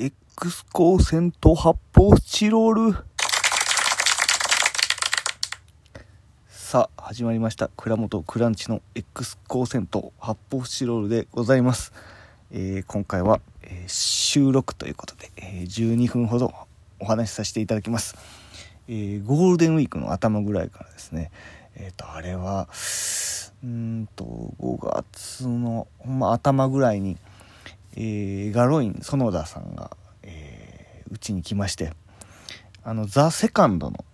X 光線と発泡スチロール。さあ、始まりました。倉本クランチの X 光線と発泡スチロールでございます。えー今回は、えー収録ということで、えー12分ほどお話しさせていただきます。えゴールデンウィークの頭ぐらいからですね、えっ、と、あれは、うんと、5月の、ほんま頭ぐらいに、えーガロイン園田さんがえーうち、に来ましてあのザ・セカンドの、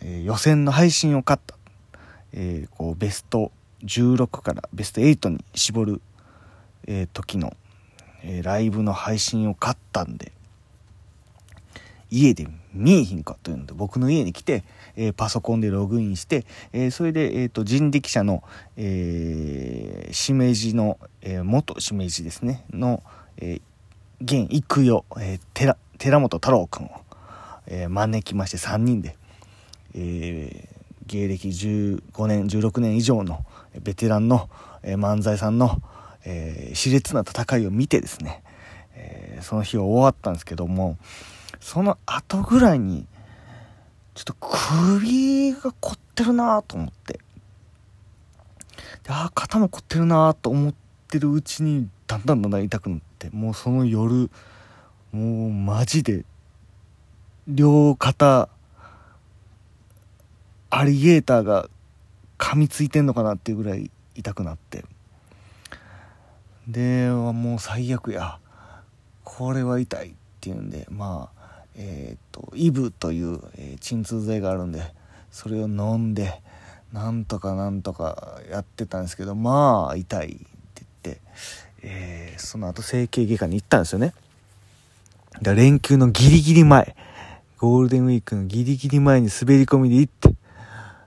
えー予選の配信を買った、えーこうベスト16からベスト8に絞る、えー時の、えーライブの配信を買ったんで家で見えひんかというので僕の家に来て、えーパソコンでログインして、えーそれで、えー、と人力車の、えー、しめじの、えー元しめじですねの、えー現育代、えー寺寺本太郎君を、えー招きまして3人で、えー芸歴15年16年以上のベテランの、えー漫才さんの、えー熾烈な戦いを見てですね、えーその日は終わったんですけどもその後ぐらいにちょっと首が凝ってるなと思って。であ肩も凝ってるなと思ってるうちにだんだんだんだん痛くなってもうその夜もうマジで両肩アリゲーターが噛みついてんのかなっていうぐらい痛くなって。でもう最悪やこれは痛いっていうんでまあえっ、とイブという、えー鎮痛剤があるんでそれを飲んでなんとかなんとかやってたんですけどまあ痛いって言って、えーその後整形外科に行ったんですよね。で連休のギリギリ前ゴールデンウィークのギリギリ前に滑り込みで行って、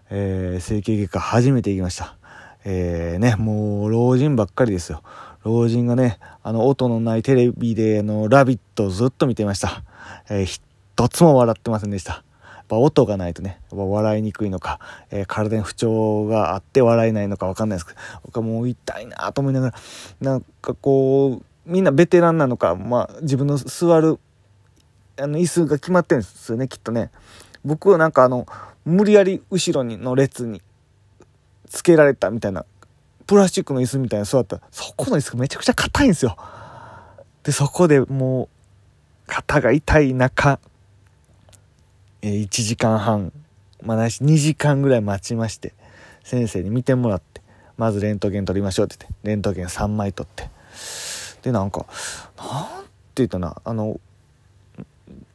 えー整形外科初めて行きました。えーねもう老人ばっかりですよ。老人がねあの音のないテレビであの「ラビット!」をずっと見てました、えー一つも笑ってませんでしたやっぱ音がないとねやっぱ笑いにくいのか、えー体に不調があって笑えないのか分かんないですけど僕はもう痛いなと思いながらなんかこうみんなベテランなのか、まあ、自分の座るあの椅子が決まってるんですよねきっとね僕はなんかあの無理やり後ろにの列につけられたみたいなプラスチックの椅子みたいな座った。そこの椅子がめちゃくちゃ硬いんですよ。でそこでもう肩が痛い中、えー1時間半まあないし2時間ぐらい待ちまして先生に見てもらってまずレントゲン取りましょうって言ってレントゲン3枚取って。でなんかなんて言ったなあの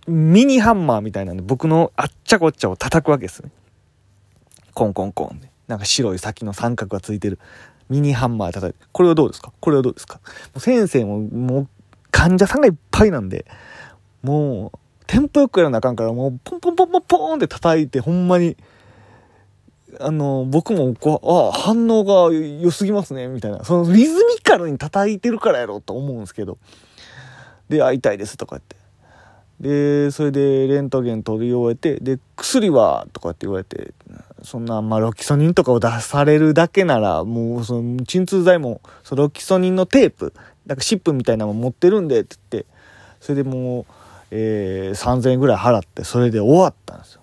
ミニハンマーみたいなんで僕のあっちゃこっちゃを叩くわけですね。コンコンコンで。なんか白い先の三角がついてる。ミニハンマーで叩いてこれはどうですか？これはどうですか？もう先生ももう患者さんがいっぱいなんでもうテンポよくやらなあかんからもうポンポンポンポンポンって叩いてほんまにあの僕もこうあ反応が良すぎますねみたいな。そのリズミカルに叩いてるからやろと思うんですけど。で「あ痛いです」とか言って。でそれでレントゲン取り終えてで薬はとかって言われて。そんなまあロキソニンとかを出されるだけならもうその鎮痛剤もそのロキソニンのテープなんかシップみたいなのも持ってるんでって言ってそれでもう、えー3000円ぐらい払ってそれで終わったんですよ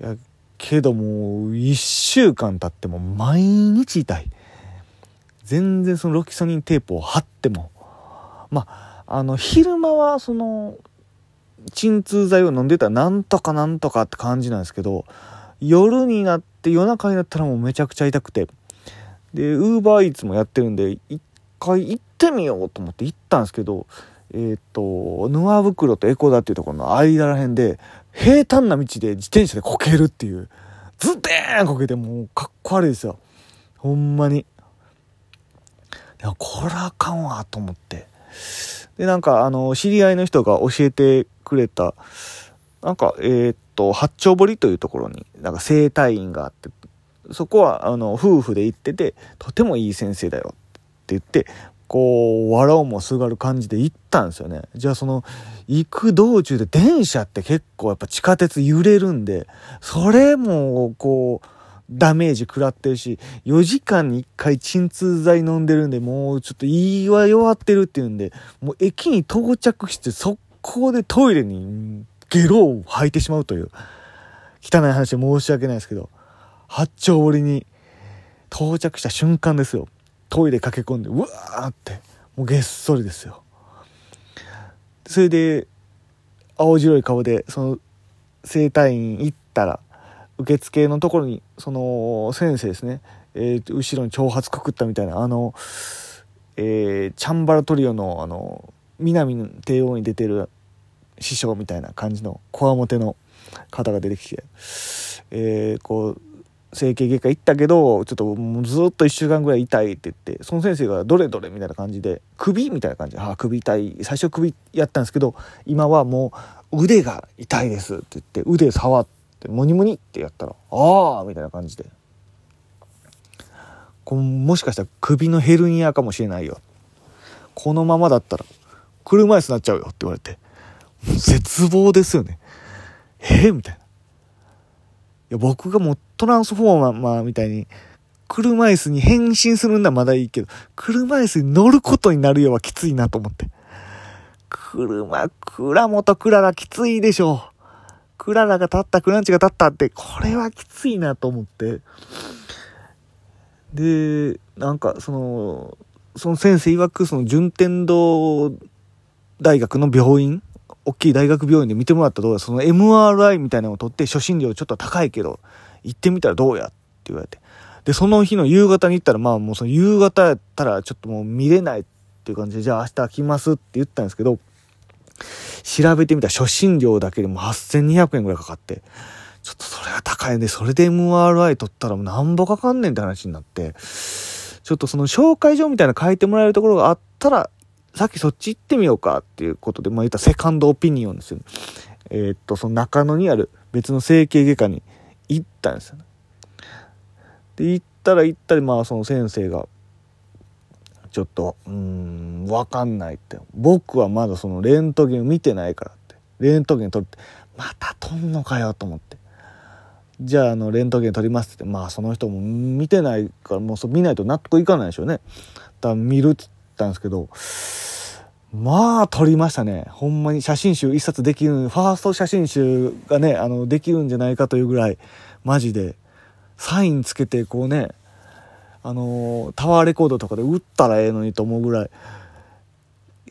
いやけどもう1週間経っても毎日痛い。全然そのロキソニンテープを貼ってもまああの昼間はその鎮痛剤を飲んでたらなんとかなんとかって感じなんですけど夜になって夜中になったらもうめちゃくちゃ痛くて。でウーバーイーツもやってるんで一回行ってみようと思って行ったんですけどえっ、と沼袋とエコダっていうところの間らへんで平坦な道で自転車でこけるっていう。ズデーンこけてもうかっこ悪いですよ。ほんまに。いやこれあかんわと思って。でなんかあの知り合いの人が教えてくれたなんかえーっと八丁堀というところになんか整体院があってそこはあの夫婦で行っててとてもいい先生だよって言ってこう笑おうもすがる感じで行ったんですよね。じゃあその行く道中で電車って結構やっぱ地下鉄揺れるんでそれもこうダメージ食らってるし、4時間に1回鎮痛剤飲んでるんで、もうちょっと胃は弱ってるっていうんで、もう駅に到着して速攻でトイレにゲロを吐いてしまうという、汚い話で申し訳ないですけど、八丁堀に到着した瞬間ですよ。トイレ駆け込んで、うわーって、もうげっそりですよ。それで、青白い顔で、その、整体院行ったら、受付のところに、その、先生ですね、えー、後ろに挑発くくったみたいな、あの、えー、チャンバラトリオの、あの、南帝王に出てる師匠みたいな感じの、こわもての方が出てきて、えー、こう、整形外科行ったけどちょっともうずっと1週間ぐらい痛いって言ってその先生が「どれどれ」みたいな感じで「首?」みたいな感じ。で「ああ首痛い」最初首やったんですけど今はもう腕が痛いですって言って腕触ってでモニモニってやったら「ああ」みたいな感じでこもしかしたら首のヘルニアかもしれないよこのままだったら車椅子になっちゃうよって言われて絶望ですよねえー、みたいないや、僕がもうトランスフォーマーみたいに、車椅子に変身するんだまだいいけど、車椅子に乗ることになるよはきついなと思って。車、倉本クララきついでしょう。クララが立った、クランチが立ったって、これはきついなと思って。で、なんか、その、その先生曰く、その順天堂大学の病院大きい大学病院で見てもらったらどうやその MRI みたいなのを取って初診料ちょっと高いけど行ってみたらどうやって言われてでその日の夕方に行ったらまあもうその夕方やったらちょっともう見れないっていう感じでじゃあ明日来ますって言ったんですけど調べてみたら初診料だけでも8200円ぐらいかかってちょっとそれは高いんでそれで MRI 取ったらもうなんぼかかんねんって話になってちょっとその紹介状みたいな書いてもらえるところがあったらさっきそっち行ってみようかっていうことで、まあ言ったセカンドオピニオンですよね。えー、っと、その中野にある別の整形外科に行ったんですよね。で、行ったら行ったり、まあその先生が、ちょっと、うん、わかんないって。僕はまだそのレントゲン見てないからって。レントゲン撮って、また撮んのかよと思って。じゃあ、あの、レントゲン撮りますって。まあ、その人も見てないから、もうそ見ないと納得いかないでしょうね。だ見るって言ったんですけど、まあ、撮りましたね。ほんまに写真集一冊できる、ファースト写真集がね、あの、できるんじゃないかというぐらい、マジで、サインつけて、こうね、あの、タワーレコードとかで打ったらええのにと思うぐらい、い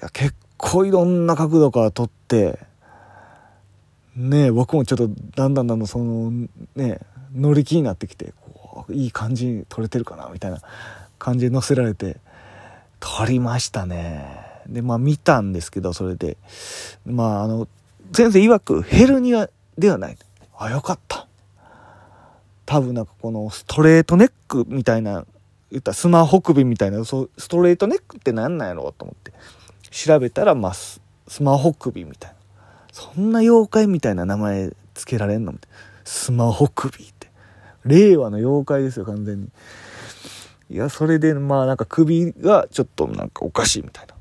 や、結構いろんな角度から撮って、ね僕もちょっとだんだんだんだんそのね乗り気になってきてこういい感じに撮れてるかなみたいな感じで載せられて撮りましたね。で、まあ見たんですけど、それで。まああの、先生曰くヘルニアではない。あ、よかった。多分なんかこのストレートネックみたいな、言ったスマホ首みたいな、そうストレートネックって何なんやろうと思って。調べたら、まあス、スマホ首みたいな。そんな妖怪みたいな名前付けられんのみたいなスマホ首って。令和の妖怪ですよ、完全に。いや、それで、まあなんか首がちょっとなんかおかしいみたいな。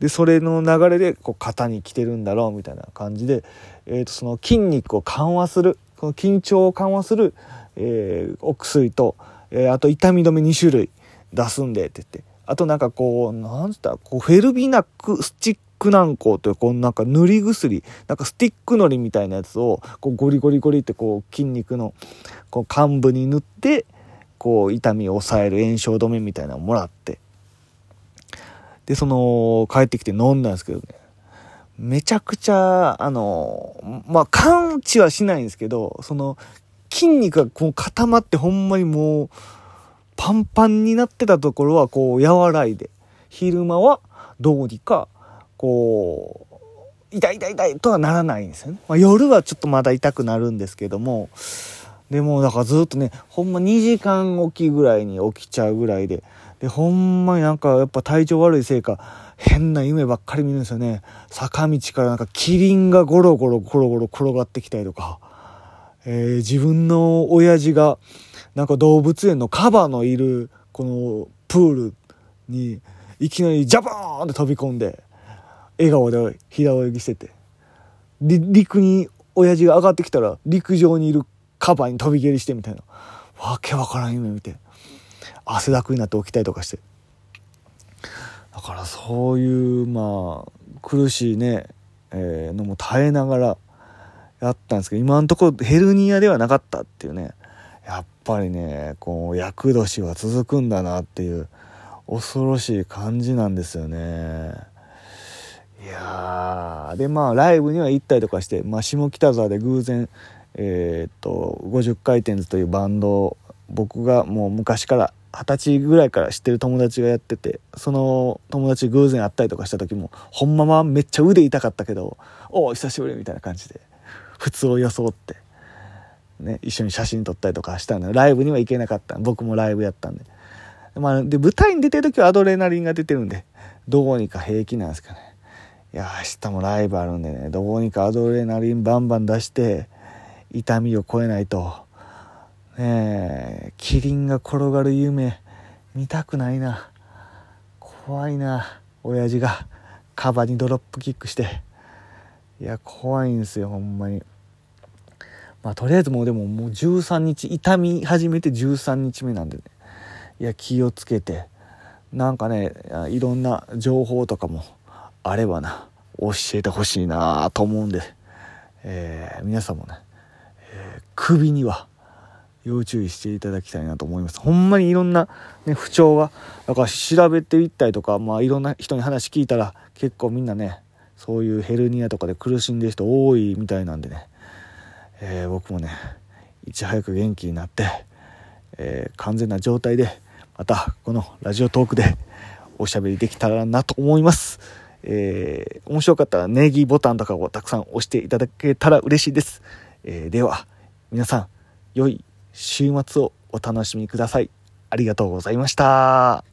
で、それの流れでこう肩に来てるんだろうみたいな感じで、えっ、ー、と、その筋肉を緩和する、この緊張を緩和する、えー、お薬と、えー、あと痛み止め2種類出すんでって言って、あとなんかこう、なんつった？こうフェルビナックスチック軟膏というこうなんか塗り薬なんかスティックのりみたいなやつをこうゴリゴリゴリってこう筋肉のこう幹部に塗ってこう痛みを抑える炎症止めみたいなのをもらって。でその帰ってきて飲んだんですけどね。めちゃくちゃあのまあ完治はしないんですけどその筋肉がこう固まってほんまにもうパンパンになってたところはこう和らいで昼間はどうにかこう痛い痛い痛いとはならないんですよね、まあ、夜はちょっとまだ痛くなるんですけどもでもだからずっとねほんま2時間おきぐらいに起きちゃうぐらいででほんまになんかやっぱ体調悪いせいか変な夢ばっかり見るんですよね。坂道からなんかキリンがゴロゴロゴロゴロ転がってきたりとか、えー、自分の親父がなんか動物園のカバのいるこのプールにいきなりジャボーンって飛び込んで笑顔で平泳ぎしてて陸に親父が上がってきたら陸上にいるカバに飛び蹴りしてみたいな。わけわからん夢見て汗だくになって起きたりとかしてだからそういうまあ苦しいね、えー、のも耐えながらやったんですけど今のところヘルニアではなかったっていうね。やっぱりねこう厄年は続くんだなっていう恐ろしい感じなんですよね。いやでまあライブには行ったりとかして、まあ、下北沢で偶然えー、っと50回転図というバンドを僕がもう昔から二十歳ぐらいから知ってる友達がやっててその友達偶然会ったりとかした時もほんまはめっちゃ腕痛かったけど「おお久しぶり」みたいな感じで。普通を装って、ね、一緒に写真撮ったりとかしたんでライブには行けなかった。僕もライブやったんで,、まあ、で舞台に出てる時はアドレナリンが出てるんで。どうにか平気なんですかね。いや明日もライブあるんでね。どうにかアドレナリンバンバン出して痛みを超えないと。ねえキリンが転がる夢見たくないな。怖いな親父が。カバにドロップキックして。いや怖いんですよほんまに。まあとりあえずもうでももう13日痛み始めて13日目なんでね。いや気をつけて。なんかねいろんな情報とかもあればな教えてほしいなと思うんで、えー、皆さんもね、えー、首には要注意していただきたいなと思います。ほんまにいろんな、ね、不調がだから調べていったりとか、まあ、いろんな人に話聞いたら結構みんなねそういうヘルニアとかで苦しんでる人多いみたいなんでね、えー、僕もねいち早く元気になって、えー、完全な状態でまたこのラジオトークでおしゃべりできたらなと思います。えー、面白かったらネギボタンとかをたくさん押していただけたら嬉しいです。えー、では皆さん良い週末をお楽しみください。ありがとうございました。